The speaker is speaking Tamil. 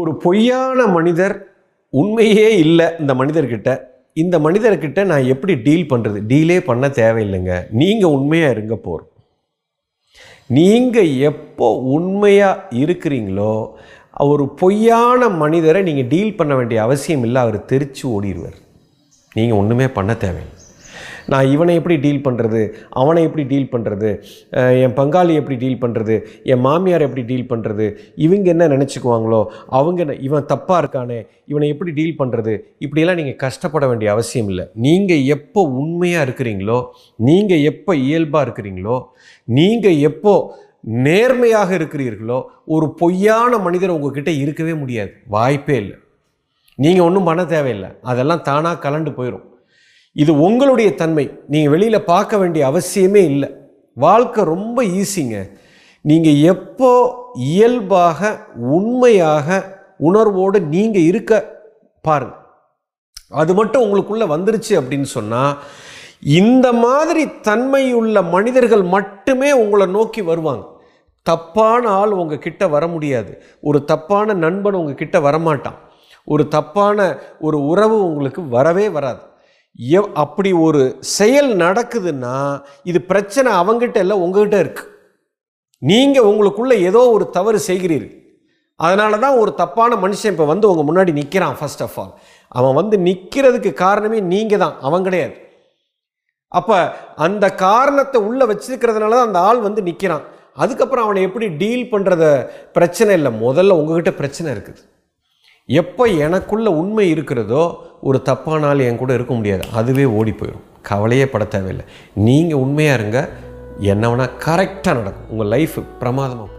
ஒரு பொய்யான மனிதர் உண்மையே இல்லை இந்த மனிதர்கிட்ட. இந்த மனிதர்கிட்ட நான் எப்படி டீல் பண்ணுறது டீலே பண்ண தேவையில்லைங்க. நீங்கள் உண்மையாக இருங்க போகிறோம் நீங்கள் எப்போ உண்மையாக இருக்கிறீங்களோ ஒரு பொய்யான மனிதரை நீங்கள் டீல் பண்ண வேண்டிய அவசியம் இல்லை அவர் தெரிச்சு ஓடிடுவார் நீங்கள் ஒன்றுமே பண்ண தேவையில்லை. நான் இவனை எப்படி டீல் பண்ணுறது அவனை எப்படி டீல் பண்ணுறது என் பங்காளி எப்படி டீல் பண்ணுறது என் மாமியார் எப்படி டீல் பண்ணுறது இவங்க என்ன நினச்சிக்குவாங்களோ அவங்க என்ன இவன் தப்பாக இருக்கானே இவனை எப்படி டீல் பண்ணுறது இப்படியெல்லாம் நீங்கள் கஷ்டப்பட வேண்டிய அவசியம் இல்லை. நீங்கள் எப்போ உண்மையாக இருக்கிறீங்களோ நீங்கள் எப்போ இயல்பாக இருக்கிறீங்களோ நீங்கள் எப்போ நேர்மையாக இருக்கிறீர்களோ ஒரு பொய்யான மனிதர் உங்ககிட்ட இருக்கவே முடியாது. வாய்ப்பே இல்லை. நீங்கள் ஒன்றும் பண்ண தேவையில்லை. அதெல்லாம் தானாக கலண்டு போயிடும் இது உங்களுடைய தன்மை. நீங்கள் வெளியில் பார்க்க வேண்டிய அவசியமே இல்லை. வாழ்க்கை ரொம்ப ஈஸிங்க நீங்கள் எப்போ இயல்பாக உண்மையாக உணர்வோடு நீங்கள் இருக்க பாருங்கள் அது மட்டும் உங்களுக்குள்ளே வந்துருச்சு அப்படின்னு சொன்னால் இந்த மாதிரி தன்மையுள்ள மனிதர்கள் மட்டுமே உங்களை நோக்கி வருவாங்க. தப்பான ஆள் உங்கள் கிட்ட வர முடியாது. ஒரு தப்பான நண்பன் உங்கள் கிட்ட வரமாட்டான். ஒரு தப்பான ஒரு உறவு உங்களுக்கு வரவே வராது. எவ் அப்படி ஒரு செயல் நடக்குதுன்னா இது பிரச்சனை அவங்ககிட்ட இல்லை உங்ககிட்ட இருக்கு. நீங்கள் உங்களுக்குள்ள ஏதோ ஒரு தவறு செய்கிறீர்கள். அதனால தான் ஒரு தப்பான மனுஷன் இப்போ வந்து உங்கள் முன்னாடி நிற்கிறான் ஃபர்ஸ்ட் ஆஃப் ஆல் அவன் வந்து நிற்கிறதுக்கு காரணமே நீங்கள் தான் அவன் கிடையாது. அப்போ அந்த காரணத்தை உள்ளே வச்சிருக்கிறதுனால தான் அந்த ஆள் வந்து நிற்கிறான் அதுக்கப்புறம் அவனை எப்படி டீல் பண்ணுறத பிரச்சனை இல்லை முதல்ல உங்ககிட்ட பிரச்சனை இருக்குது. எப்போ எனக்குள்ள உண்மை இருக்கிறதோ ஒரு தப்பான ஆள் என் கூட இருக்க முடியாது. அதுவே ஓடி போயிடும். கவலையே பட தேவையில்லை. நீங்கள் உண்மையாக இருங்க. என்ன வேணால் கரெக்டாக நடக்கும். உங்கள் லைஃப் பிரமாதமாக